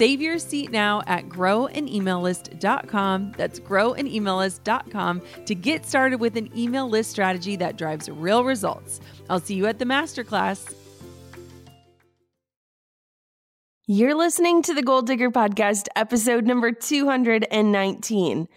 Save your seat now at growanemaillist.com. That's growanemaillist.com to get started with an email list strategy that drives real results. I'll see you at the masterclass. You're listening to the Goal Digger Podcast, episode number 219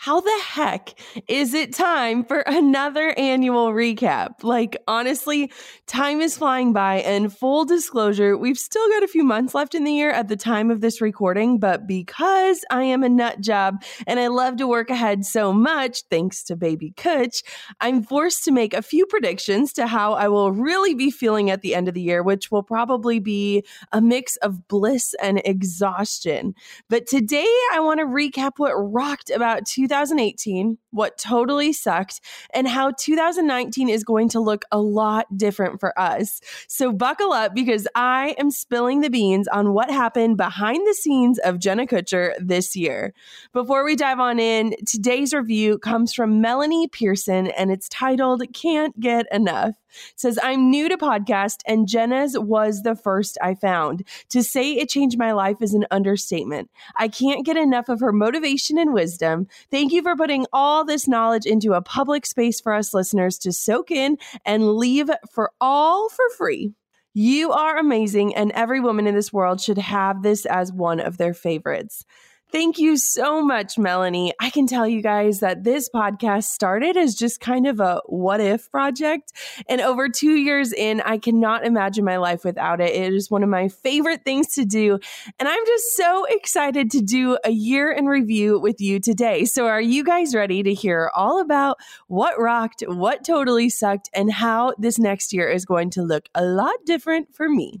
how the heck is it time for another annual recap? Like, honestly, time is flying by. And full disclosure, we've still got a few months left in the year at the time of this recording. But because I am a nut job and I love to work ahead so much, thanks to baby Kutch, I'm forced to make a few predictions to how I will really be feeling at the end of the year, which will probably be a mix of bliss and exhaustion. But today, I want to recap what rocked about 2018, what totally sucked, and how 2019 is going to look a lot different for us. So buckle up because I am spilling the beans on what happened behind the scenes of Jenna Kutcher this year. Before we dive on in, today's review comes from Melanie Pearson and it's titled Can't Get Enough says, I'm new to podcast and Jenna's was the first I found. To say it changed my life is an understatement. I can't get enough of her motivation and wisdom. Thank you for putting all this knowledge into a public space for us listeners to soak in and leave for all for free. You are amazing, and every woman in this world should have this as one of their favorites. Thank you so much, Melanie. I can tell you guys that this podcast started as just kind of a what if project. And over two years in, I cannot imagine my life without it. It is one of my favorite things to do. And I'm just so excited to do a year in review with you today. So, are you guys ready to hear all about what rocked, what totally sucked, and how this next year is going to look a lot different for me?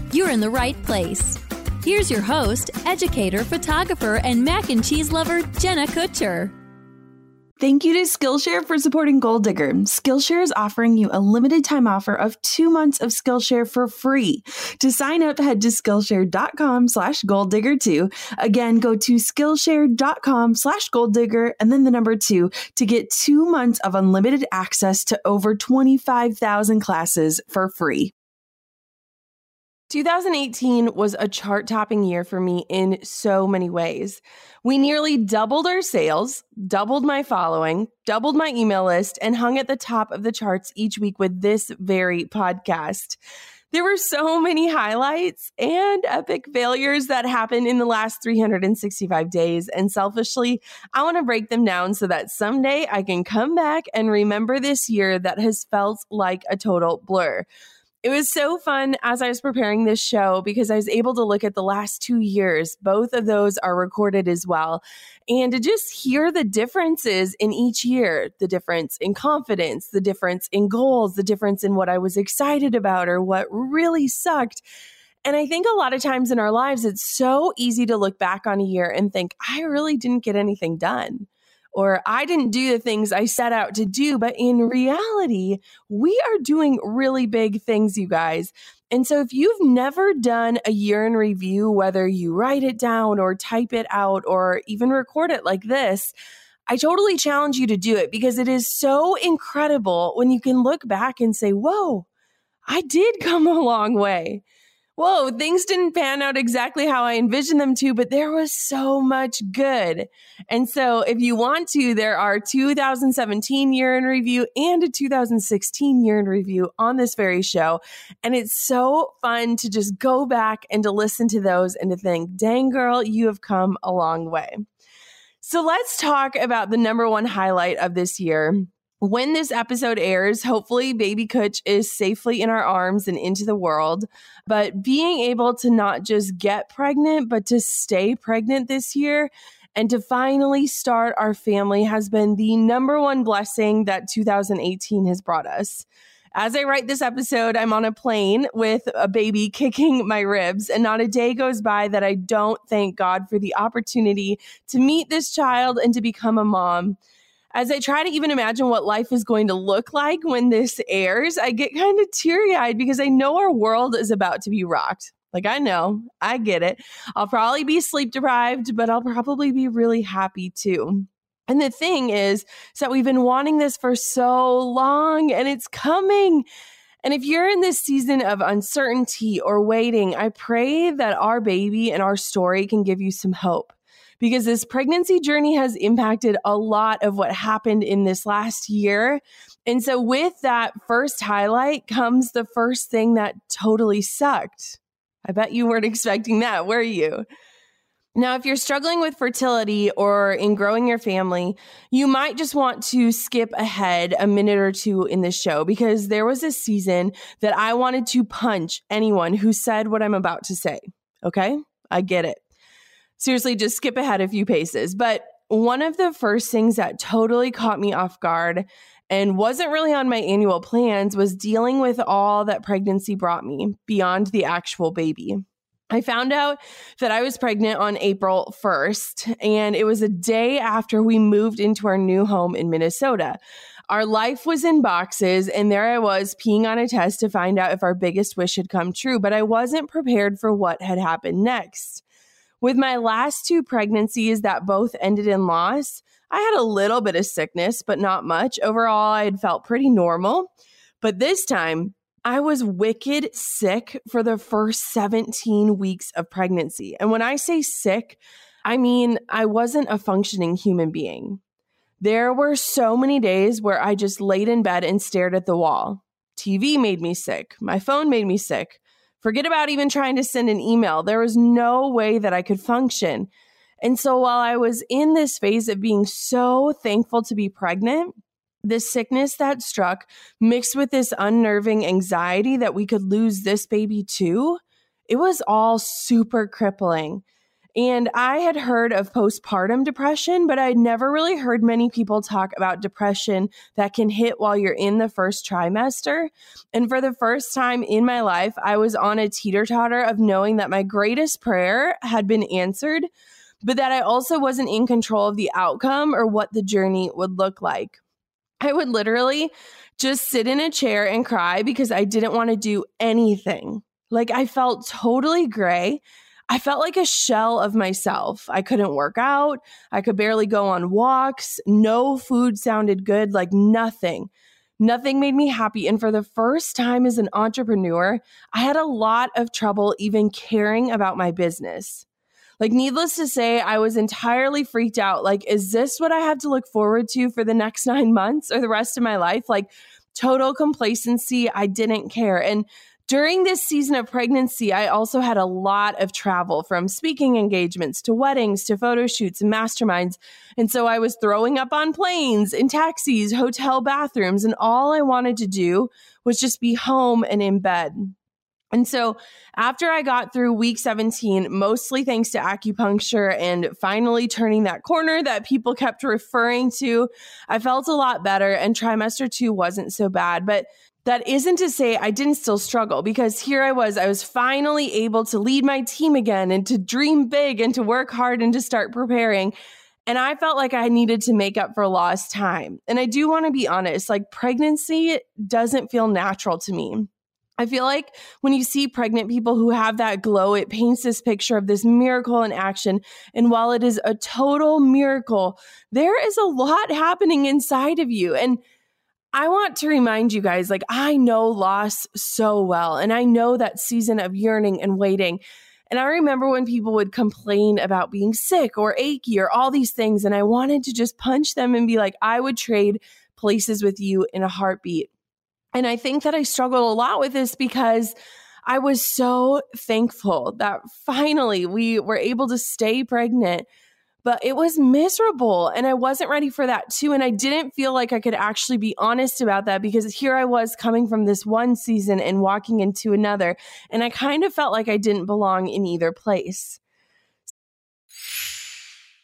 you're in the right place. Here's your host, educator, photographer, and mac and cheese lover, Jenna Kutcher. Thank you to Skillshare for supporting Goal Digger. Skillshare is offering you a limited time offer of two months of Skillshare for free. To sign up, head to Skillshare.com slash goaldigger2. Again, go to Skillshare.com slash goaldigger and then the number two to get two months of unlimited access to over 25,000 classes for free. 2018 was a chart topping year for me in so many ways. We nearly doubled our sales, doubled my following, doubled my email list, and hung at the top of the charts each week with this very podcast. There were so many highlights and epic failures that happened in the last 365 days. And selfishly, I want to break them down so that someday I can come back and remember this year that has felt like a total blur it was so fun as I was preparing this show because I was able to look at the last two years. Both of those are recorded as well. And to just hear the differences in each year the difference in confidence, the difference in goals, the difference in what I was excited about or what really sucked. And I think a lot of times in our lives, it's so easy to look back on a year and think, I really didn't get anything done or I didn't do the things I set out to do. But in reality, we are doing really big things, you guys. And so if you've never done a year in review, whether you write it down or type it out or even record it like this, I totally challenge you to do it because it is so incredible when you can look back and say, whoa, I did come a long way whoa, things didn't pan out exactly how I envisioned them to, but there was so much good. And so, if you want to, there are 2017 year in review and a 2016 year in review on this very show. And it's so fun to just go back and to listen to those and to think, dang, girl, you have come a long way. So, let's talk about the number one highlight of this year when this episode airs, hopefully baby Kutch is safely in our arms and into the world. But being able to not just get pregnant, but to stay pregnant this year and to finally start our family has been the number one blessing that 2018 has brought us. As I write this episode, I'm on a plane with a baby kicking my ribs, and not a day goes by that I don't thank God for the opportunity to meet this child and to become a mom as I try to even imagine what life is going to look like when this airs, I get kind of teary eyed because I know our world is about to be rocked. Like, I know, I get it. I'll probably be sleep deprived, but I'll probably be really happy too. And the thing is, is that we've been wanting this for so long and it's coming. And if you're in this season of uncertainty or waiting, I pray that our baby and our story can give you some hope because this pregnancy journey has impacted a lot of what happened in this last year. And so, with that first highlight comes the first thing that totally sucked. I bet you weren't expecting that, were you? Now, if you're struggling with fertility or in growing your family, you might just want to skip ahead a minute or two in this show because there was a season that I wanted to punch anyone who said what I'm about to say. Okay? I get it seriously, just skip ahead a few paces. But one of the first things that totally caught me off guard and wasn't really on my annual plans was dealing with all that pregnancy brought me beyond the actual baby. I found out that I was pregnant on April 1st, and it was a day after we moved into our new home in Minnesota. Our life was in boxes, and there I was peeing on a test to find out if our biggest wish had come true, but I wasn't prepared for what had happened next. With my last two pregnancies that both ended in loss, I had a little bit of sickness, but not much. Overall, I had felt pretty normal. But this time, I was wicked sick for the first 17 weeks of pregnancy. And when I say sick, I mean I wasn't a functioning human being. There were so many days where I just laid in bed and stared at the wall. TV made me sick. My phone made me sick. Forget about even trying to send an email. There was no way that I could function. And so while I was in this phase of being so thankful to be pregnant, the sickness that struck mixed with this unnerving anxiety that we could lose this baby too, it was all super crippling. And I had heard of postpartum depression, but I'd never really heard many people talk about depression that can hit while you're in the first trimester. And for the first time in my life, I was on a teeter totter of knowing that my greatest prayer had been answered, but that I also wasn't in control of the outcome or what the journey would look like. I would literally just sit in a chair and cry because I didn't want to do anything. Like I felt totally gray I felt like a shell of myself. I couldn't work out. I could barely go on walks. No food sounded good, like nothing. Nothing made me happy. And for the first time as an entrepreneur, I had a lot of trouble even caring about my business. Like, needless to say, I was entirely freaked out. Like, is this what I have to look forward to for the next nine months or the rest of my life? Like, total complacency. I didn't care. And during this season of pregnancy, I also had a lot of travel from speaking engagements to weddings to photo shoots and masterminds. And so I was throwing up on planes, in taxis, hotel bathrooms, and all I wanted to do was just be home and in bed. And so after I got through week 17, mostly thanks to acupuncture and finally turning that corner that people kept referring to, I felt a lot better and trimester two wasn't so bad. But that isn't to say I didn't still struggle because here I was, I was finally able to lead my team again and to dream big and to work hard and to start preparing. And I felt like I needed to make up for lost time. And I do want to be honest, like pregnancy doesn't feel natural to me. I feel like when you see pregnant people who have that glow, it paints this picture of this miracle in action. And while it is a total miracle, there is a lot happening inside of you. And I want to remind you guys like, I know loss so well, and I know that season of yearning and waiting. And I remember when people would complain about being sick or achy or all these things. And I wanted to just punch them and be like, I would trade places with you in a heartbeat. And I think that I struggled a lot with this because I was so thankful that finally we were able to stay pregnant but it was miserable and I wasn't ready for that too. And I didn't feel like I could actually be honest about that because here I was coming from this one season and walking into another. And I kind of felt like I didn't belong in either place.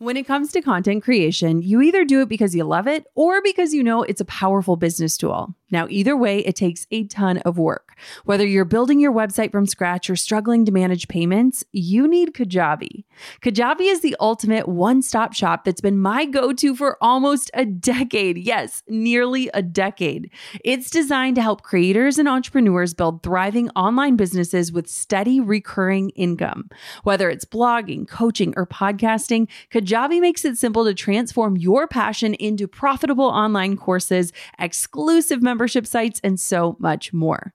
When it comes to content creation, you either do it because you love it or because you know it's a powerful business tool. Now, either way, it takes a ton of work. Whether you're building your website from scratch or struggling to manage payments, you need Kajabi. Kajabi is the ultimate one stop shop that's been my go to for almost a decade. Yes, nearly a decade. It's designed to help creators and entrepreneurs build thriving online businesses with steady recurring income. Whether it's blogging, coaching, or podcasting, Kajabi makes it simple to transform your passion into profitable online courses, exclusive membership sites, and so much more.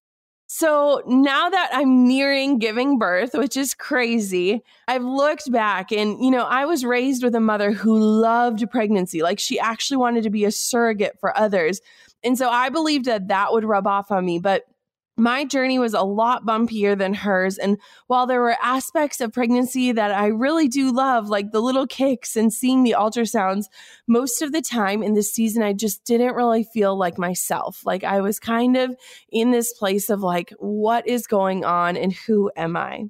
So now that I'm nearing giving birth, which is crazy, I've looked back and, you know, I was raised with a mother who loved pregnancy. Like she actually wanted to be a surrogate for others. And so I believed that that would rub off on me. But my journey was a lot bumpier than hers. And while there were aspects of pregnancy that I really do love, like the little kicks and seeing the ultrasounds, most of the time in this season, I just didn't really feel like myself. Like I was kind of in this place of like, what is going on and who am I?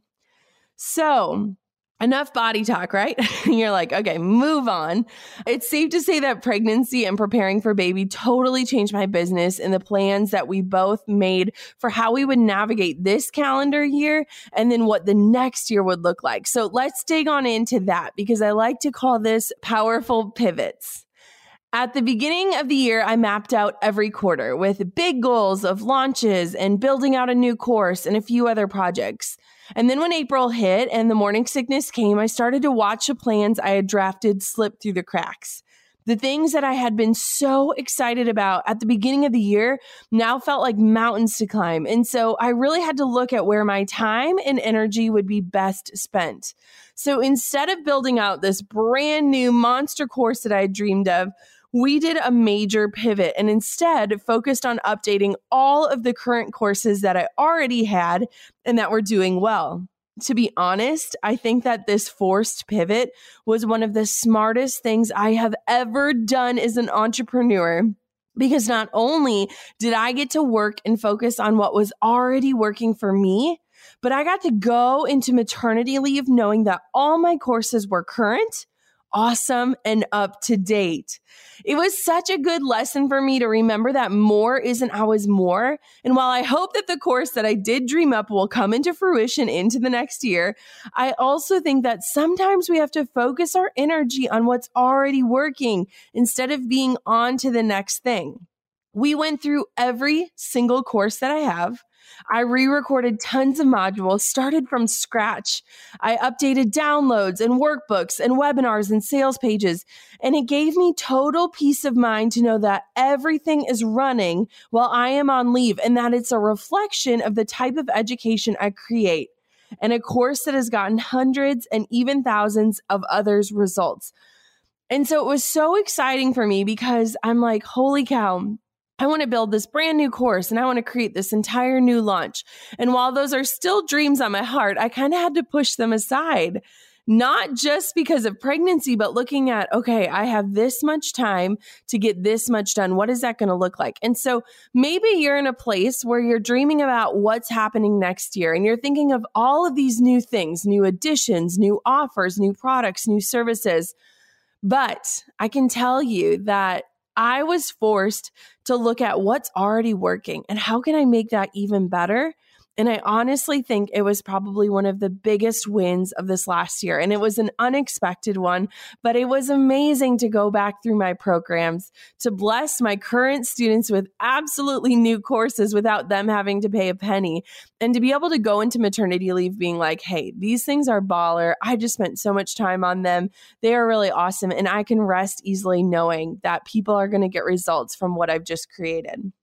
So, enough body talk, right? You're like, okay, move on. It's safe to say that pregnancy and preparing for baby totally changed my business and the plans that we both made for how we would navigate this calendar year and then what the next year would look like. So let's dig on into that because I like to call this powerful pivots. At the beginning of the year, I mapped out every quarter with big goals of launches and building out a new course and a few other projects. And then when April hit and the morning sickness came, I started to watch the plans I had drafted slip through the cracks. The things that I had been so excited about at the beginning of the year now felt like mountains to climb. And so I really had to look at where my time and energy would be best spent. So instead of building out this brand new monster course that I had dreamed of, we did a major pivot and instead focused on updating all of the current courses that I already had and that were doing well. To be honest, I think that this forced pivot was one of the smartest things I have ever done as an entrepreneur because not only did I get to work and focus on what was already working for me, but I got to go into maternity leave knowing that all my courses were current awesome and up to date. It was such a good lesson for me to remember that more isn't always more. And while I hope that the course that I did dream up will come into fruition into the next year, I also think that sometimes we have to focus our energy on what's already working instead of being on to the next thing. We went through every single course that I have. I re recorded tons of modules, started from scratch. I updated downloads and workbooks and webinars and sales pages. And it gave me total peace of mind to know that everything is running while I am on leave and that it's a reflection of the type of education I create and a course that has gotten hundreds and even thousands of others' results. And so it was so exciting for me because I'm like, holy cow, I want to build this brand new course and I want to create this entire new launch. And while those are still dreams on my heart, I kind of had to push them aside. Not just because of pregnancy, but looking at, okay, I have this much time to get this much done. What is that going to look like? And so maybe you're in a place where you're dreaming about what's happening next year and you're thinking of all of these new things, new additions, new offers, new products, new services. But I can tell you that I was forced to look at what's already working and how can I make that even better and I honestly think it was probably one of the biggest wins of this last year. And it was an unexpected one, but it was amazing to go back through my programs to bless my current students with absolutely new courses without them having to pay a penny. And to be able to go into maternity leave being like, hey, these things are baller. I just spent so much time on them. They are really awesome. And I can rest easily knowing that people are going to get results from what I've just created.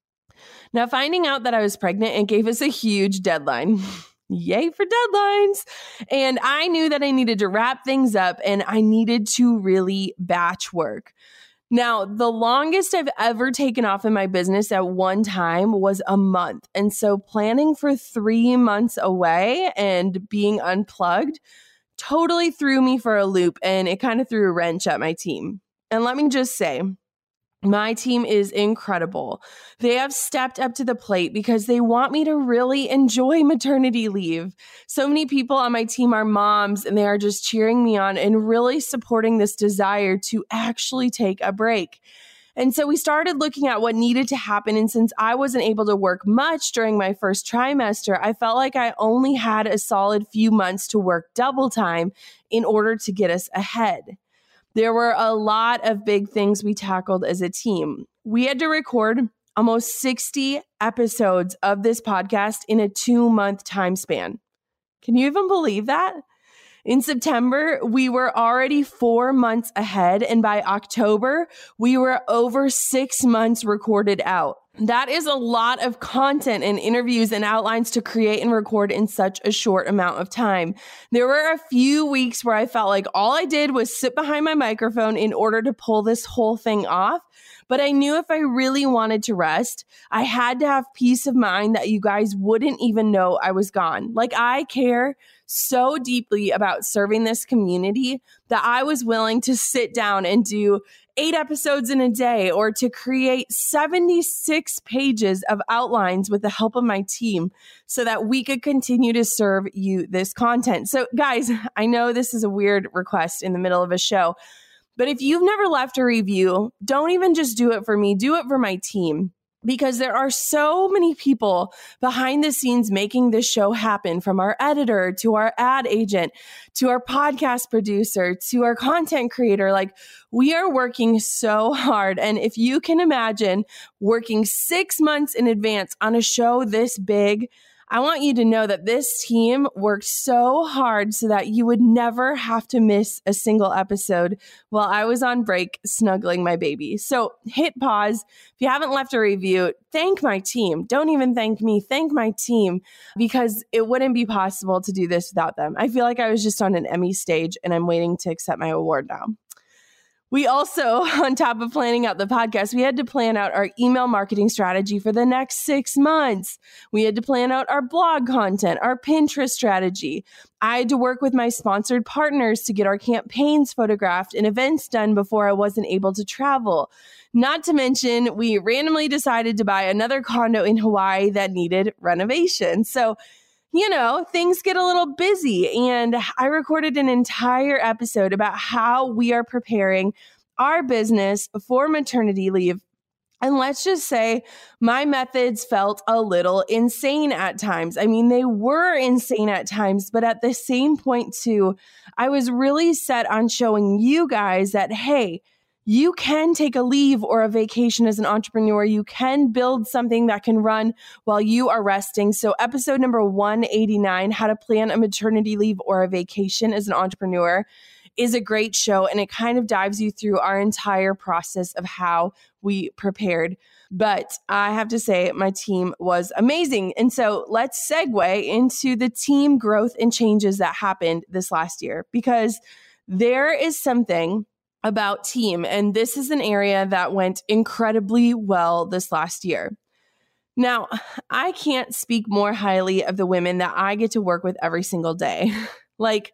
Now, finding out that I was pregnant, it gave us a huge deadline. Yay for deadlines. And I knew that I needed to wrap things up and I needed to really batch work. Now, the longest I've ever taken off in my business at one time was a month. And so planning for three months away and being unplugged totally threw me for a loop and it kind of threw a wrench at my team. And let me just say, my team is incredible. They have stepped up to the plate because they want me to really enjoy maternity leave. So many people on my team are moms and they are just cheering me on and really supporting this desire to actually take a break. And so we started looking at what needed to happen. And since I wasn't able to work much during my first trimester, I felt like I only had a solid few months to work double time in order to get us ahead. There were a lot of big things we tackled as a team. We had to record almost 60 episodes of this podcast in a two month time span. Can you even believe that? In September, we were already four months ahead. And by October, we were over six months recorded out. That is a lot of content and interviews and outlines to create and record in such a short amount of time. There were a few weeks where I felt like all I did was sit behind my microphone in order to pull this whole thing off. But I knew if I really wanted to rest, I had to have peace of mind that you guys wouldn't even know I was gone. Like I care so deeply about serving this community that I was willing to sit down and do eight episodes in a day or to create 76 pages of outlines with the help of my team so that we could continue to serve you this content. So, guys, I know this is a weird request in the middle of a show, but if you've never left a review, don't even just do it for me, do it for my team. because there are so many people behind the scenes making this show happen from our editor to our ad agent to our podcast producer to our content creator. Like we are working so hard. And if you can imagine working six months in advance on a show this big, I want you to know that this team worked so hard so that you would never have to miss a single episode while I was on break snuggling my baby. So hit pause. If you haven't left a review, thank my team. Don't even thank me, thank my team because it wouldn't be possible to do this without them. I feel like I was just on an Emmy stage and I'm waiting to accept my award now. We also, on top of planning out the podcast, we had to plan out our email marketing strategy for the next six months. We had to plan out our blog content, our Pinterest strategy. I had to work with my sponsored partners to get our campaigns photographed and events done before I wasn't able to travel. Not to mention, we randomly decided to buy another condo in Hawaii that needed renovation. So, you know, things get a little busy. And I recorded an entire episode about how we are preparing our business for maternity leave. And let's just say my methods felt a little insane at times. I mean, they were insane at times, but at the same point, too, I was really set on showing you guys that, hey, you can take a leave or a vacation as an entrepreneur. You can build something that can run while you are resting. So, episode number 189, How to Plan a Maternity Leave or a Vacation as an Entrepreneur, is a great show. And it kind of dives you through our entire process of how we prepared. But I have to say, my team was amazing. And so let's segue into the team growth and changes that happened this last year because there is something about team. And this is an area that went incredibly well this last year. Now, I can't speak more highly of the women that I get to work with every single day. like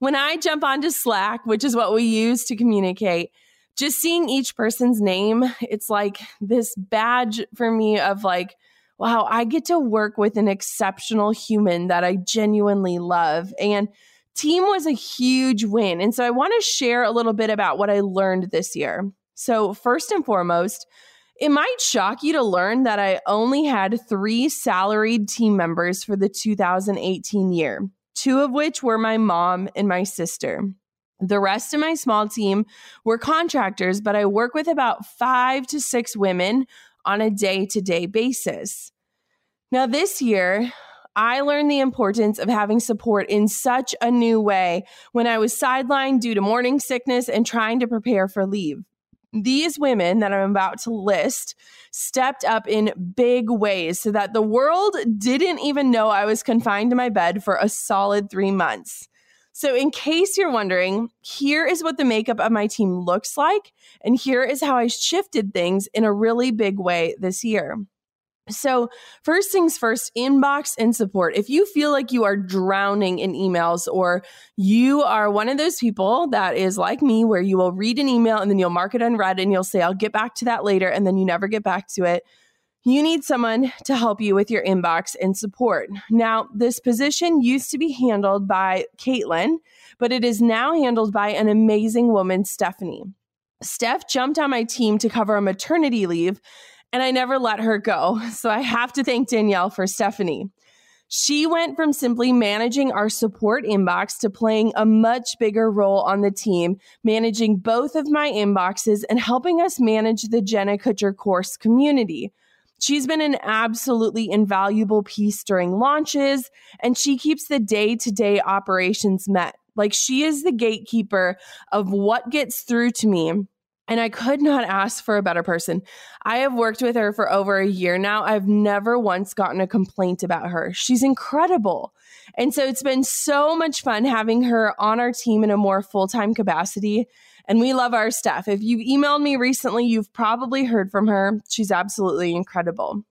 when I jump onto Slack, which is what we use to communicate, just seeing each person's name, it's like this badge for me of like, wow, I get to work with an exceptional human that I genuinely love. And team was a huge win. And so I want to share a little bit about what I learned this year. So, first and foremost, it might shock you to learn that I only had three salaried team members for the 2018 year, two of which were my mom and my sister. The rest of my small team were contractors, but I work with about five to six women on a day to day basis. Now, this year, I learned the importance of having support in such a new way when I was sidelined due to morning sickness and trying to prepare for leave. These women that I'm about to list stepped up in big ways so that the world didn't even know I was confined to my bed for a solid three months. So, in case you're wondering, here is what the makeup of my team looks like, and here is how I shifted things in a really big way this year. So, first things first, inbox and support. If you feel like you are drowning in emails or you are one of those people that is like me, where you will read an email and then you'll mark it unread and you'll say, I'll get back to that later, and then you never get back to it, you need someone to help you with your inbox and support. Now, this position used to be handled by Caitlin, but it is now handled by an amazing woman, Stephanie. Steph jumped on my team to cover a maternity leave and I never let her go. So I have to thank Danielle for Stephanie. She went from simply managing our support inbox to playing a much bigger role on the team, managing both of my inboxes and helping us manage the Jenna Kutcher course community. She's been an absolutely invaluable piece during launches, and she keeps the day to day operations met. Like she is the gatekeeper of what gets through to me and I could not ask for a better person. I have worked with her for over a year now. I've never once gotten a complaint about her. She's incredible. And so it's been so much fun having her on our team in a more full time capacity. And we love our staff. If you've emailed me recently, you've probably heard from her. She's absolutely incredible.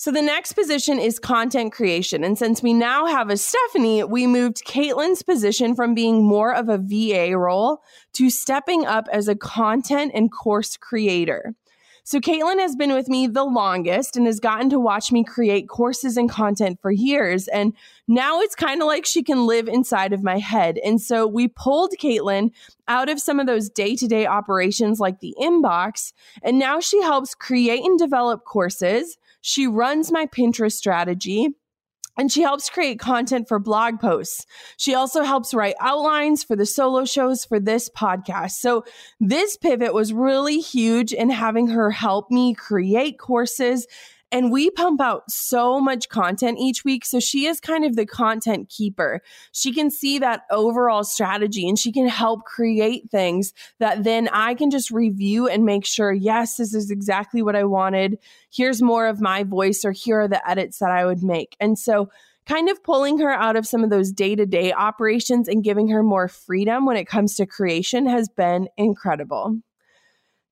So the next position is content creation. And since we now have a Stephanie, we moved Caitlin's position from being more of a VA role to stepping up as a content and course creator. So, Caitlin has been with me the longest and has gotten to watch me create courses and content for years. And now it's kind of like she can live inside of my head. And so, we pulled Caitlin out of some of those day to day operations like the inbox. And now she helps create and develop courses. She runs my Pinterest strategy and she helps create content for blog posts. She also helps write outlines for the solo shows for this podcast. So this pivot was really huge in having her help me create courses and we pump out so much content each week. So she is kind of the content keeper. She can see that overall strategy and she can help create things that then I can just review and make sure, yes, this is exactly what I wanted. Here's more of my voice, or here are the edits that I would make. And so, kind of pulling her out of some of those day to day operations and giving her more freedom when it comes to creation has been incredible.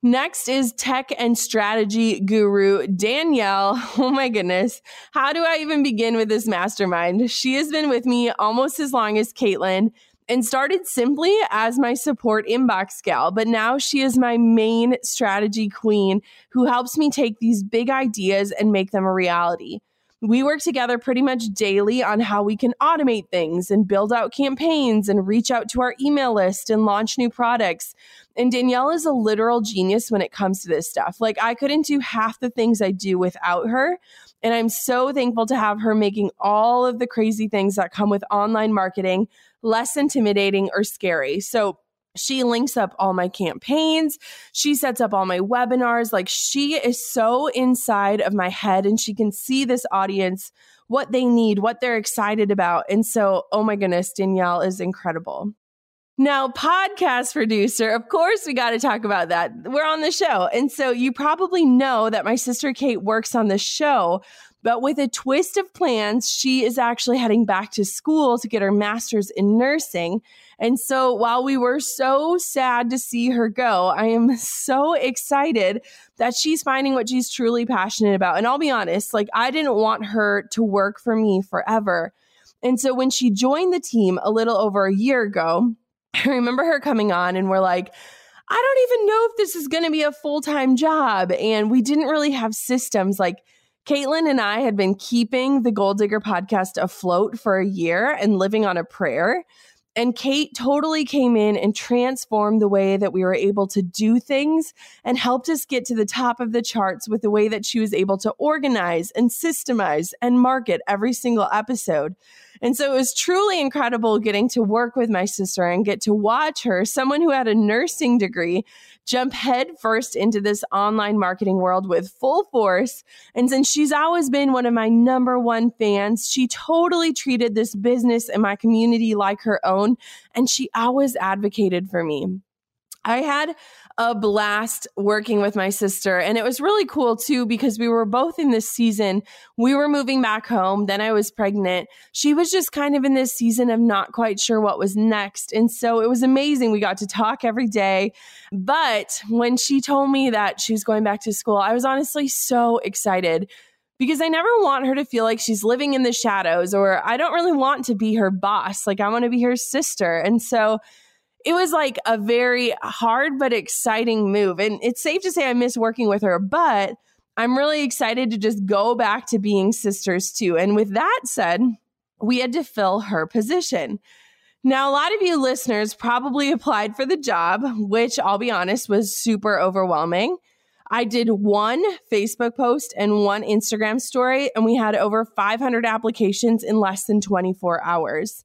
Next is tech and strategy guru Danielle. Oh my goodness. How do I even begin with this mastermind? She has been with me almost as long as Caitlin and started simply as my support inbox gal, but now she is my main strategy queen who helps me take these big ideas and make them a reality. We work together pretty much daily on how we can automate things and build out campaigns and reach out to our email list and launch new products. And Danielle is a literal genius when it comes to this stuff. Like, I couldn't do half the things I do without her. And I'm so thankful to have her making all of the crazy things that come with online marketing less intimidating or scary. So, she links up all my campaigns. She sets up all my webinars. Like she is so inside of my head and she can see this audience, what they need, what they're excited about. And so, oh my goodness, Danielle is incredible. Now, podcast producer, of course, we got to talk about that. We're on the show. And so you probably know that my sister Kate works on the show, but with a twist of plans, she is actually heading back to school to get her master's in nursing. And so while we were so sad to see her go, I am so excited that she's finding what she's truly passionate about. And I'll be honest, like I didn't want her to work for me forever. And so when she joined the team a little over a year ago, I remember her coming on and we're like, I don't even know if this is going to be a full time job. And we didn't really have systems like, Caitlin and I had been keeping the Goal Digger podcast afloat for a year and living on a prayer. And Kate totally came in and transformed the way that we were able to do things and helped us get to the top of the charts with the way that she was able to organize and systemize and market every single episode. And so it was truly incredible getting to work with my sister and get to watch her, someone who had a nursing degree, jump headfirst into this online marketing world with full force. And since she's always been one of my number one fans, she totally treated this business and my community like her own. And she always advocated for me. I had a blast working with my sister. And it was really cool too because we were both in this season. We were moving back home. Then I was pregnant. She was just kind of in this season of not quite sure what was next. And so it was amazing. We got to talk every day. But when she told me that she was going back to school, I was honestly so excited because I never want her to feel like she's living in the shadows or I don't really want to be her boss. Like I want to be her sister. And so it was like a very hard but exciting move. And it's safe to say I miss working with her, but I'm really excited to just go back to being sisters too. And with that said, we had to fill her position. Now, a lot of you listeners probably applied for the job, which I'll be honest was super overwhelming. I did one Facebook post and one Instagram story, and we had over 500 applications in less than 24 hours.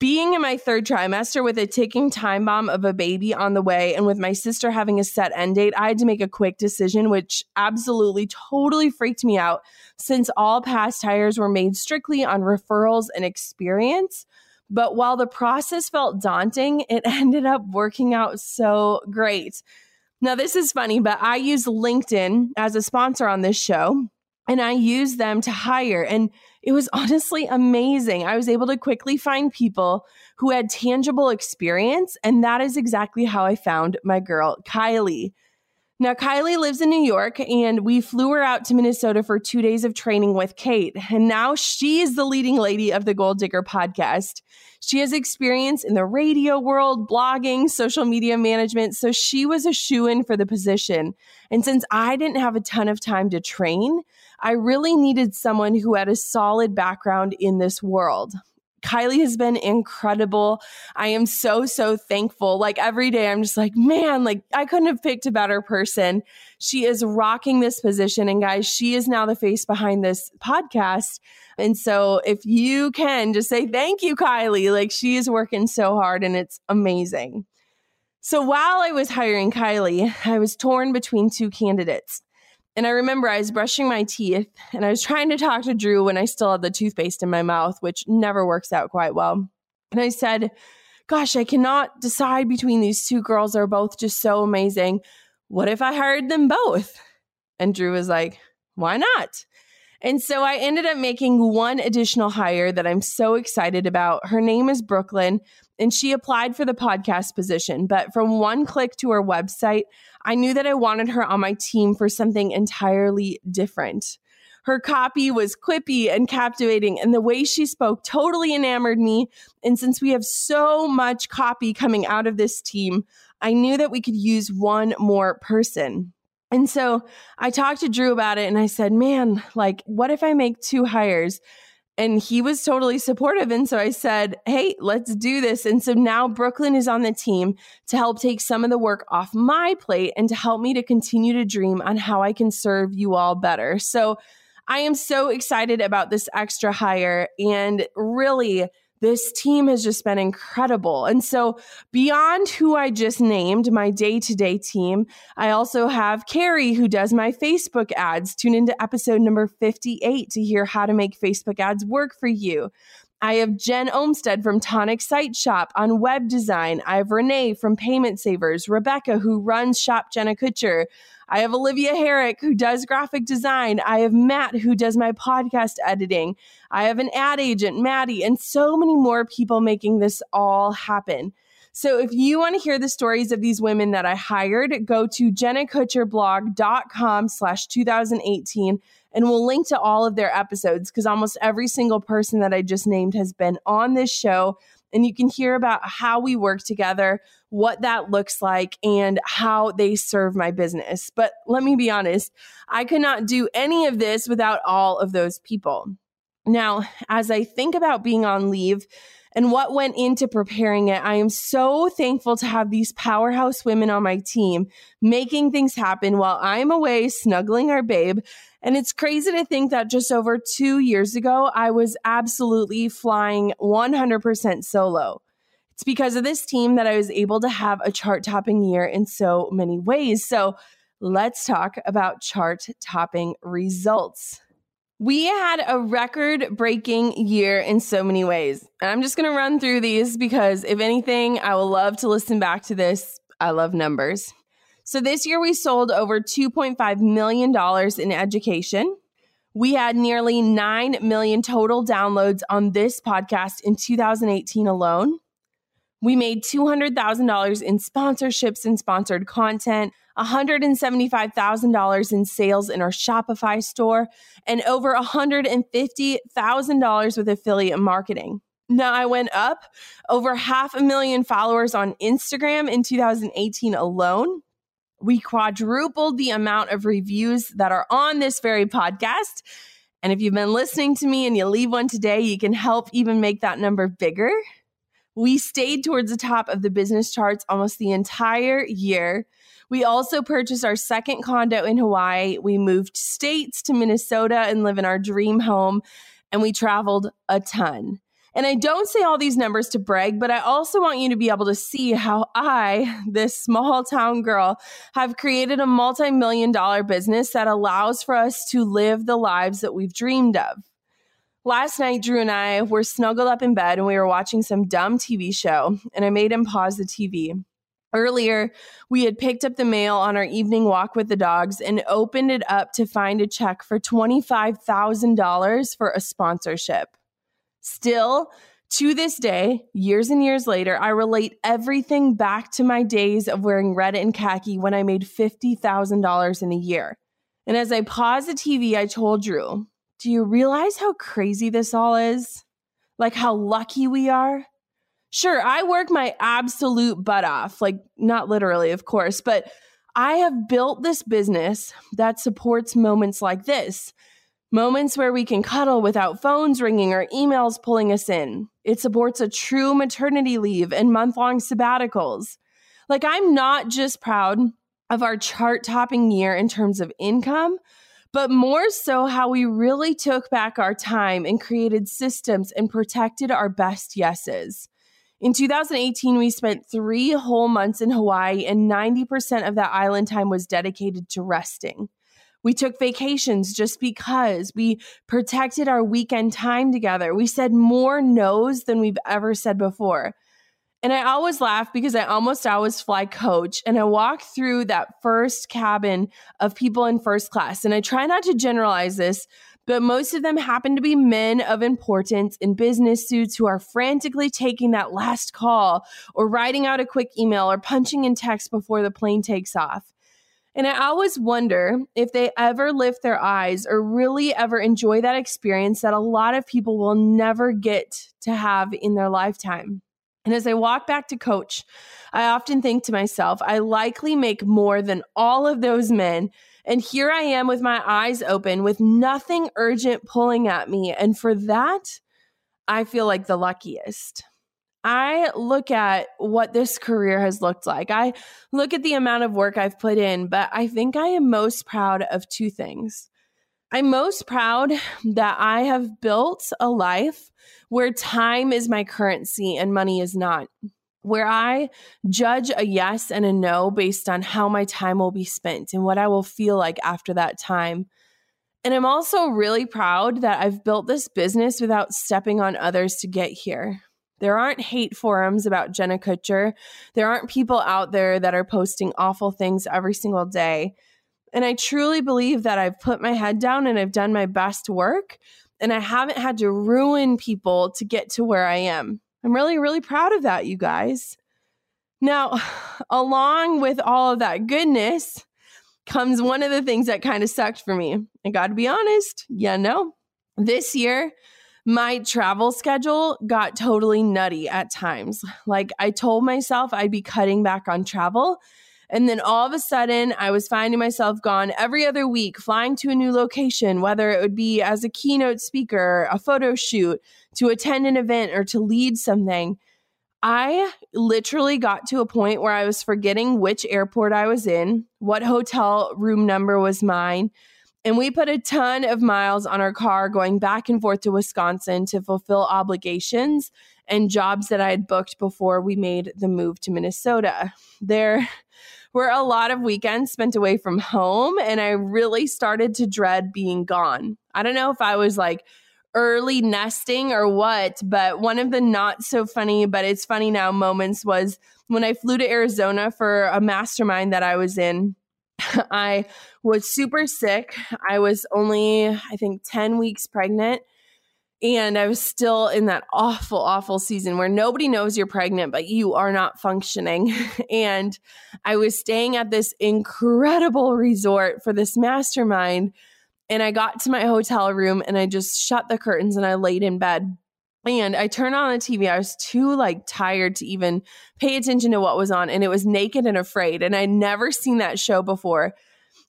being in my third trimester with a ticking time bomb of a baby on the way and with my sister having a set end date, I had to make a quick decision, which absolutely totally freaked me out since all past hires were made strictly on referrals and experience. But while the process felt daunting, it ended up working out so great. Now, this is funny, but I use LinkedIn as a sponsor on this show and I use them to hire. And it was honestly amazing. I was able to quickly find people who had tangible experience. And that is exactly how I found my girl, Kylie. Now, Kylie lives in New York, and we flew her out to Minnesota for two days of training with Kate. And now she is the leading lady of the Goal Digger podcast. She has experience in the radio world, blogging, social media management. So she was a shoe in for the position. And since I didn't have a ton of time to train, I really needed someone who had a solid background in this world. Kylie has been incredible. I am so, so thankful. Like every day, I'm just like, man, like I couldn't have picked a better person. She is rocking this position. And guys, she is now the face behind this podcast. And so if you can just say thank you, Kylie, like she is working so hard and it's amazing. So while I was hiring Kylie, I was torn between two candidates. And I remember I was brushing my teeth and I was trying to talk to Drew when I still had the toothpaste in my mouth, which never works out quite well. And I said, Gosh, I cannot decide between these two girls. They're both just so amazing. What if I hired them both? And Drew was like, Why not? And so I ended up making one additional hire that I'm so excited about. Her name is Brooklyn, and she applied for the podcast position. But from one click to her website, I knew that I wanted her on my team for something entirely different. Her copy was quippy and captivating, and the way she spoke totally enamored me. And since we have so much copy coming out of this team, I knew that we could use one more person. And so I talked to Drew about it and I said, man, like, what if I make two hires? And he was totally supportive. And so I said, Hey, let's do this. And so now Brooklyn is on the team to help take some of the work off my plate and to help me to continue to dream on how I can serve you all better. So I am so excited about this extra hire and really this team has just been incredible. And so, beyond who I just named, my day to day team, I also have Carrie, who does my Facebook ads. Tune into episode number 58 to hear how to make Facebook ads work for you. I have Jen Olmstead from Tonic Site Shop on web design. I have Renee from Payment Savers, Rebecca, who runs Shop Jenna Kutcher. I have Olivia Herrick, who does graphic design. I have Matt, who does my podcast editing. I have an ad agent, Maddie, and so many more people making this all happen. So if you want to hear the stories of these women that I hired, go to jennakutcherblog.com slash 2018 and we'll link to all of their episodes because almost every single person that I just named has been on this show. And you can hear about how we work together, what that looks like, and how they serve my business. But let me be honest, I could not do any of this without all of those people. Now, as I think about being on leave, and what went into preparing it. I am so thankful to have these powerhouse women on my team making things happen while I'm away snuggling our babe. And it's crazy to think that just over two years ago, I was absolutely flying 100% solo. It's because of this team that I was able to have a chart topping year in so many ways. So let's talk about chart topping results. We had a record breaking year in so many ways. And I'm just going to run through these because, if anything, I will love to listen back to this. I love numbers. So, this year we sold over $2.5 million in education. We had nearly 9 million total downloads on this podcast in 2018 alone. We made $200,000 in sponsorships and sponsored content, $175,000 in sales in our Shopify store, and over $150,000 with affiliate marketing. Now, I went up over half a million followers on Instagram in 2018 alone. We quadrupled the amount of reviews that are on this very podcast. And if you've been listening to me and you leave one today, you can help even make that number bigger. We stayed towards the top of the business charts almost the entire year. We also purchased our second condo in Hawaii. We moved states to Minnesota and live in our dream home, and we traveled a ton. And I don't say all these numbers to brag, but I also want you to be able to see how I, this small town girl, have created a multi million dollar business that allows for us to live the lives that we've dreamed of. Last night, Drew and I were snuggled up in bed and we were watching some dumb TV show, and I made him pause the TV. Earlier, we had picked up the mail on our evening walk with the dogs and opened it up to find a check for $25,000 for a sponsorship. Still, to this day, years and years later, I relate everything back to my days of wearing red and khaki when I made $50,000 in a year. And as I paused the TV, I told Drew, do you realize how crazy this all is? Like how lucky we are? Sure, I work my absolute butt off, like not literally, of course, but I have built this business that supports moments like this moments where we can cuddle without phones ringing or emails pulling us in. It supports a true maternity leave and month long sabbaticals. Like, I'm not just proud of our chart topping year in terms of income, but more so how we really took back our time and created systems and protected our best yeses. In 2018, we spent three whole months in Hawaii, and 90% of that island time was dedicated to resting. We took vacations just because we protected our weekend time together. We said more no's than we've ever said before. And I always laugh because I almost always fly coach and I walk through that first cabin of people in first class. And I try not to generalize this, but most of them happen to be men of importance in business suits who are frantically taking that last call or writing out a quick email or punching in text before the plane takes off. And I always wonder if they ever lift their eyes or really ever enjoy that experience that a lot of people will never get to have in their lifetime. And as I walk back to coach, I often think to myself, I likely make more than all of those men. And here I am with my eyes open with nothing urgent pulling at me. And for that, I feel like the luckiest. I look at what this career has looked like. I look at the amount of work I've put in, but I think I am most proud of two things. I'm most proud that I have built a life where time is my currency and money is not. Where I judge a yes and a no based on how my time will be spent and what I will feel like after that time. And I'm also really proud that I've built this business without stepping on others to get here. There aren't hate forums about Jenna Kutcher. There aren't people out there that are posting awful things every single day. And I truly believe that I've put my head down and I've done my best work and I haven't had to ruin people to get to where I am. I'm really, really proud of that, you guys. Now, along with all of that goodness comes one of the things that kind of sucked for me. I got to be honest. Yeah, no. This year, my travel schedule got totally nutty at times. Like I told myself I'd be cutting back on travel And then all of a sudden, I was finding myself gone every other week, flying to a new location, whether it would be as a keynote speaker, a photo shoot, to attend an event, or to lead something. I literally got to a point where I was forgetting which airport I was in, what hotel room number was mine. And we put a ton of miles on our car going back and forth to Wisconsin to fulfill obligations and jobs that I had booked before we made the move to Minnesota. There were a lot of weekends spent away from home, and I really started to dread being gone. I don't know if I was like early nesting or what, but one of the not so funny, but it's funny now moments was when I flew to Arizona for a mastermind that I was in. I was super sick. I was only, I think, 10 weeks pregnant. And I was still in that awful, awful season where nobody knows you're pregnant, but you are not functioning. and I was staying at this incredible resort for this mastermind. And I got to my hotel room and I just shut the curtains and I laid in bed. And I turned on the TV. I was too like tired to even pay attention to what was on. And it was Naked and Afraid. And I'd never seen that show before.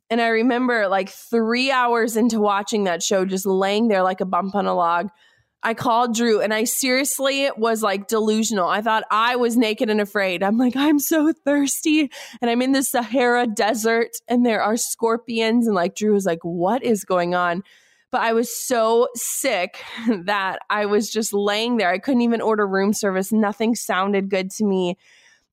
And I remember like three hours into watching that show, just laying there like a bump on a log. I called Drew and I seriously was like delusional. I thought I was naked and afraid. I'm like, I'm so thirsty. And I'm in the Sahara desert and there are scorpions. And like, Drew was like, What is going on? But I was so sick that I was just laying there. I couldn't even order room service. Nothing sounded good to me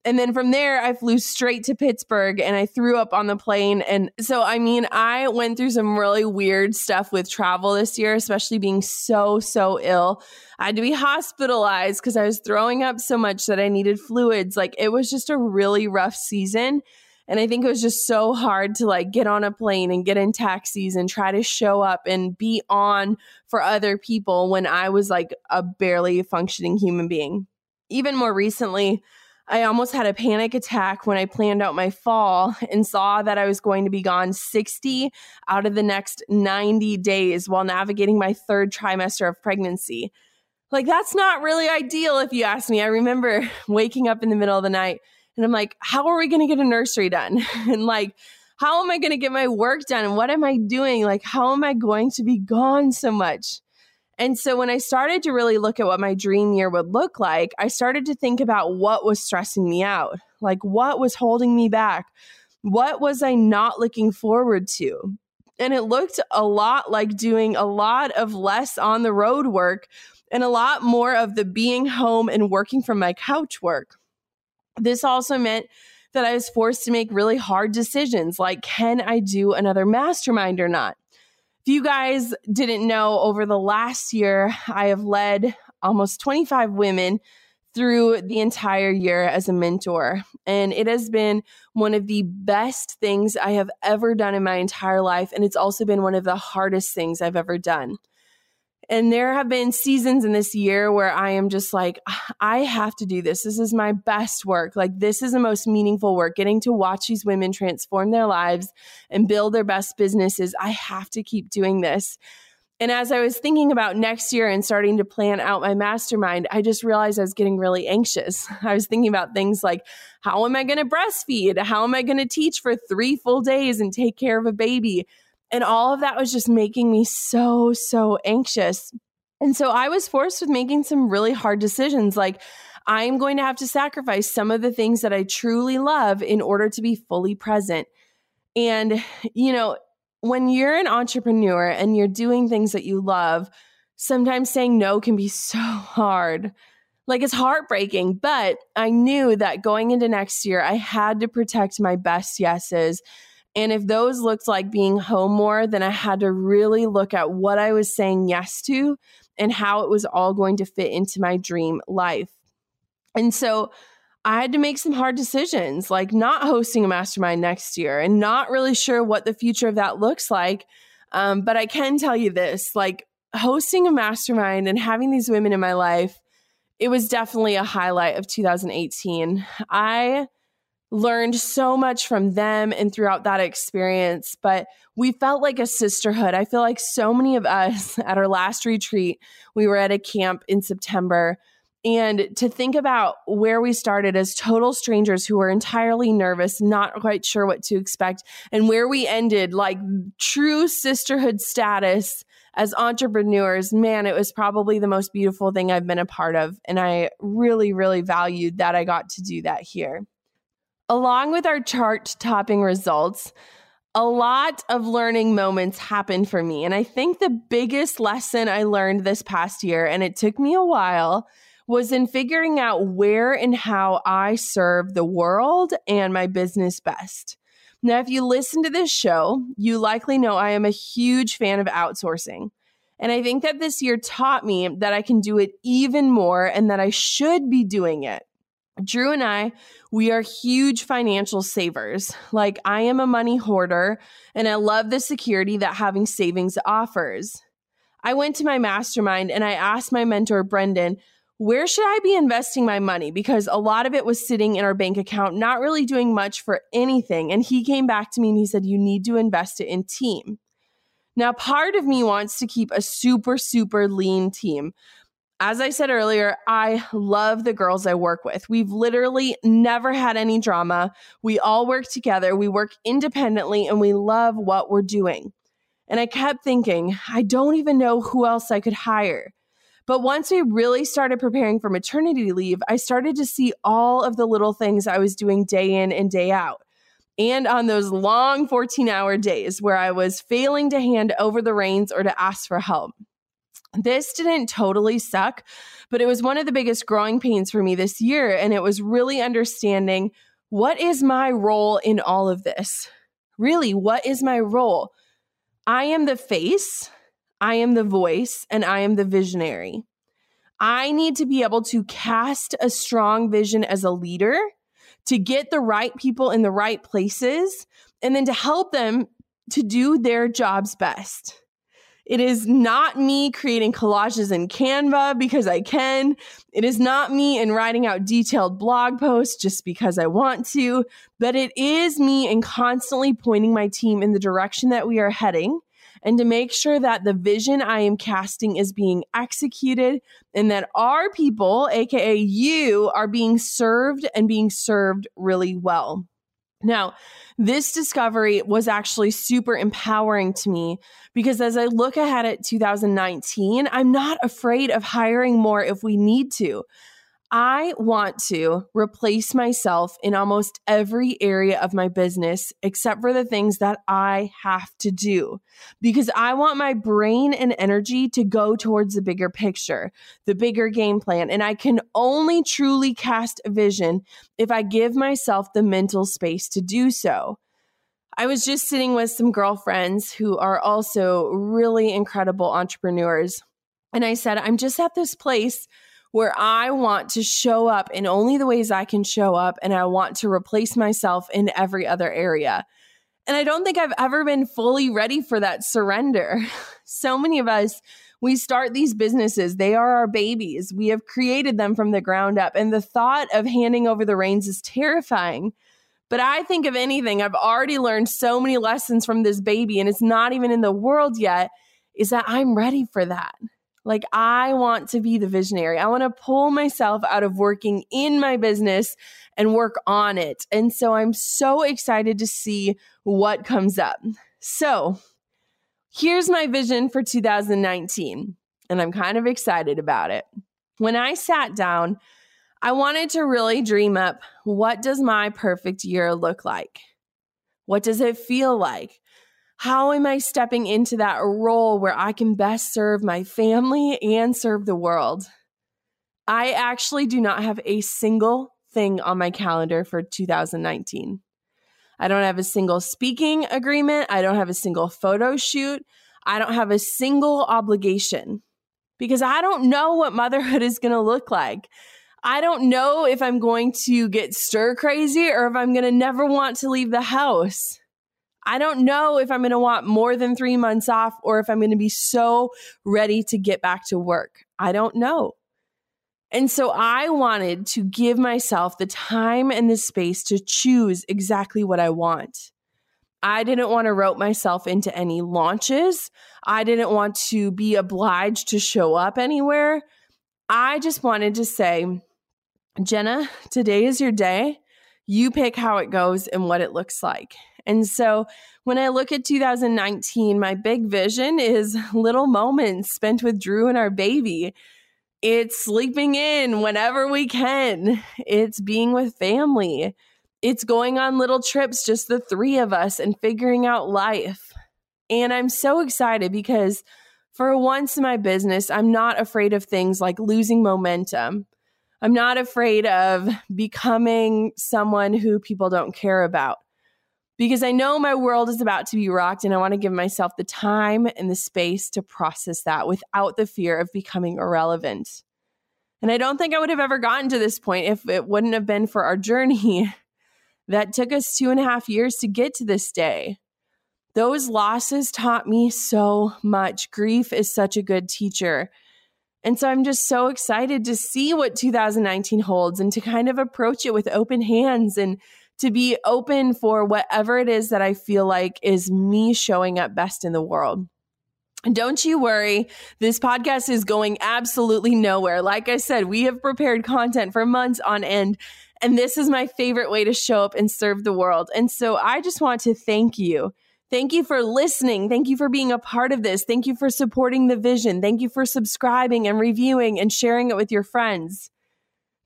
and then from there i flew straight to pittsburgh and i threw up on the plane. And so i mean i went through some really weird stuff with travel this year especially being so so ill. I had to be hospitalized because i was throwing up so much that i needed fluids. Like it was just a really rough season. And i think it was just so hard to like get on a plane and get in taxis and try to show up and be on for other people when i was like a barely functioning human being. Even more recently I almost had a panic attack when I planned out my fall and saw that I was going to be gone 60 out of the next 90 days while navigating my third trimester of pregnancy. Like, that's not really ideal if you ask me. I remember waking up in the middle of the night and I'm like, how are we going to get a nursery done? and like, how am I going to get my work done? And what am I doing? Like, how am I going to be gone so much? And so when I started to really look at what my dream year would look like, I started to think about what was stressing me out. Like what was holding me back? What was I not looking forward to? And it looked a lot like doing a lot of less on the road work and a lot more of the being home and working from my couch work. This also meant that I was forced to make really hard decisions like, can I do another mastermind or not? If you guys didn't know, over the last year, I have led almost 25 women through the entire year as a mentor. And it has been one of the best things I have ever done in my entire life. And it's also been one of the hardest things I've ever done. And there have been seasons in this year where I am just like, I have to do this. This is my best work. Like, this is the most meaningful work. Getting to watch these women transform their lives and build their best businesses. I have to keep doing this. And as I was thinking about next year and starting to plan out my mastermind, I just realized I was getting really anxious. I was thinking about things like, how am I going to breastfeed? How am I going to teach for three full days and take care of a baby? And all of that was just making me so, so anxious. And so I was forced with making some really hard decisions like, I'm going to have to sacrifice some of the things that I truly love in order to be fully present. And, you know, when you're an entrepreneur and you're doing things that you love, sometimes saying no can be so hard. Like it's heartbreaking, but I knew that going into next year, I had to protect my best yeses and if those looked like being home more, then I had to really look at what I was saying yes to and how it was all going to fit into my dream life. And so I had to make some hard decisions, like not hosting a mastermind next year and not really sure what the future of that looks like. Um, but I can tell you this like hosting a mastermind and having these women in my life, it was definitely a highlight of 2018. I learned so much from them and throughout that experience. But we felt like a sisterhood. I feel like so many of us at our last retreat, we were at a camp in September. And to think about where we started as total strangers who were entirely nervous, not quite sure what to expect, and where we ended like true sisterhood status as entrepreneurs, man, it was probably the most beautiful thing I've been a part of. And I really, really valued that I got to do that here. Along with our chart topping results, a lot of learning moments happened for me. And I think the biggest lesson I learned this past year, and it took me a while, was in figuring out where and how I serve the world and my business best. Now, if you listen to this show, you likely know I am a huge fan of outsourcing. And I think that this year taught me that I can do it even more and that I should be doing it. Drew and I, we are huge financial savers. Like, I am a money hoarder and I love the security that having savings offers. I went to my mastermind and I asked my mentor, Brendan, where should I be investing my money? Because a lot of it was sitting in our bank account, not really doing much for anything. And he came back to me and he said, You need to invest it in team. Now, part of me wants to keep a super, super lean team as I said earlier, I love the girls I work with. We've literally never had any drama. We all work together, we work independently, and we love what we're doing. And I kept thinking, I don't even know who else I could hire. But once we really started preparing for maternity leave, I started to see all of the little things I was doing day in and day out. And on those long 14 hour days where I was failing to hand over the reins or to ask for help. This didn't totally suck, but it was one of the biggest growing pains for me this year. And it was really understanding what is my role in all of this? Really, what is my role? I am the face, I am the voice, and I am the visionary. I need to be able to cast a strong vision as a leader, to get the right people in the right places, and then to help them to do their jobs best. It is not me creating collages in Canva because I can. It is not me in writing out detailed blog posts just because I want to, but it is me in constantly pointing my team in the direction that we are heading and to make sure that the vision I am casting is being executed and that our people, AKA you, are being served and being served really well. Now, this discovery was actually super empowering to me because as I look ahead at 2019, I'm not afraid of hiring more if we need to. I want to replace myself in almost every area of my business except for the things that I have to do because I want my brain and energy to go towards the bigger picture, the bigger game plan. And I can only truly cast a vision if I give myself the mental space to do so. I was just sitting with some girlfriends who are also really incredible entrepreneurs. And I said, I'm just at this place where I want to show up in only the ways I can show up and I want to replace myself in every other area. And I don't think I've ever been fully ready for that surrender. So many of us, we start these businesses, they are our babies. We have created them from the ground up. And the thought of handing over the reins is terrifying. But I think of anything, I've already learned so many lessons from this baby, and it's not even in the world yet, is that I'm ready for that. Like, I want to be the visionary. I want to pull myself out of working in my business and work on it. And so I'm so excited to see what comes up. So, here's my vision for 2019, and I'm kind of excited about it. When I sat down, I wanted to really dream up what does my perfect year look like? What does it feel like? How am I stepping into that role where I can best serve my family and serve the world? I actually do not have a single thing on my calendar for 2019. I don't have a single speaking agreement. I don't have a single photo shoot. I don't have a single obligation because I don't know what motherhood is going to look like. I don't know if I'm going to get stir crazy or if I'm going to never want to leave the house. I don't know if I'm going to want more than three months off or if I'm going to be so ready to get back to work. I don't know. And so I wanted to give myself the time and the space to choose exactly what I want. I didn't want to rope myself into any launches. I didn't want to be obliged to show up anywhere. I just wanted to say, Jenna, today is your day. You pick how it goes and what it looks like. And so when I look at 2019, my big vision is little moments spent with Drew and our baby. It's sleeping in whenever we can, it's being with family, it's going on little trips, just the three of us, and figuring out life. And I'm so excited because for once in my business, I'm not afraid of things like losing momentum. I'm not afraid of becoming someone who people don't care about because I know my world is about to be rocked and I want to give myself the time and the space to process that without the fear of becoming irrelevant. And I don't think I would have ever gotten to this point if it wouldn't have been for our journey that took us two and a half years to get to this day. Those losses taught me so much. Grief is such a good teacher. And so I'm just so excited to see what 2019 holds and to kind of approach it with open hands and to be open for whatever it is that I feel like is me showing up best in the world. Don't you worry. This podcast is going absolutely nowhere. Like I said, we have prepared content for months on end, and this is my favorite way to show up and serve the world. And so I just want to thank you. Thank you for listening. Thank you for being a part of this. Thank you for supporting the vision. Thank you for subscribing and reviewing and sharing it with your friends.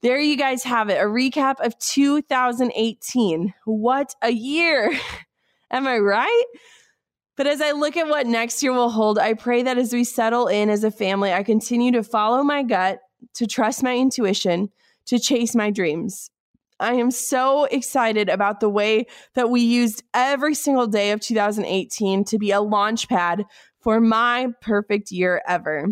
There you guys have it a recap of 2018. What a year! Am I right? But as I look at what next year will hold, I pray that as we settle in as a family, I continue to follow my gut, to trust my intuition, to chase my dreams. I am so excited about the way that we used every single day of 2018 to be a launch pad for my perfect year ever.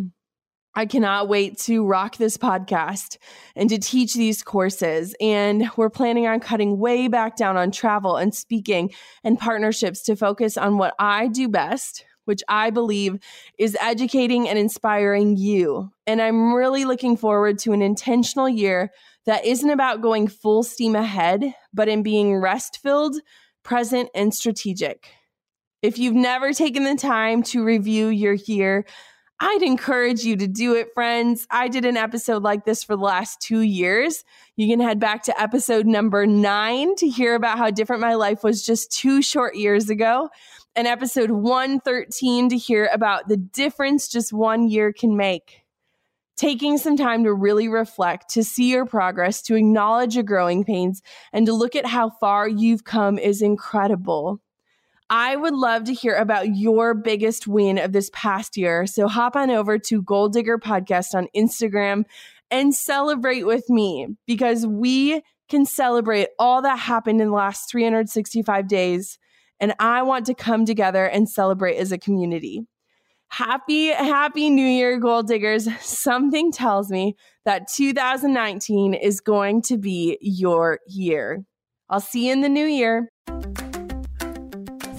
I cannot wait to rock this podcast and to teach these courses. And we're planning on cutting way back down on travel and speaking and partnerships to focus on what I do best, which I believe is educating and inspiring you. And I'm really looking forward to an intentional year that isn't about going full steam ahead, but in being rest filled, present, and strategic. If you've never taken the time to review your year, I'd encourage you to do it, friends. I did an episode like this for the last two years. You can head back to episode number nine to hear about how different my life was just two short years ago, and episode 113 to hear about the difference just one year can make. Taking some time to really reflect, to see your progress, to acknowledge your growing pains, and to look at how far you've come is incredible. I would love to hear about your biggest win of this past year. So hop on over to Goal Digger Podcast on Instagram and celebrate with me because we can celebrate all that happened in the last 365 days. And I want to come together and celebrate as a community. Happy, happy New Year, Goal Diggers. Something tells me that 2019 is going to be your year. I'll see you in the new year.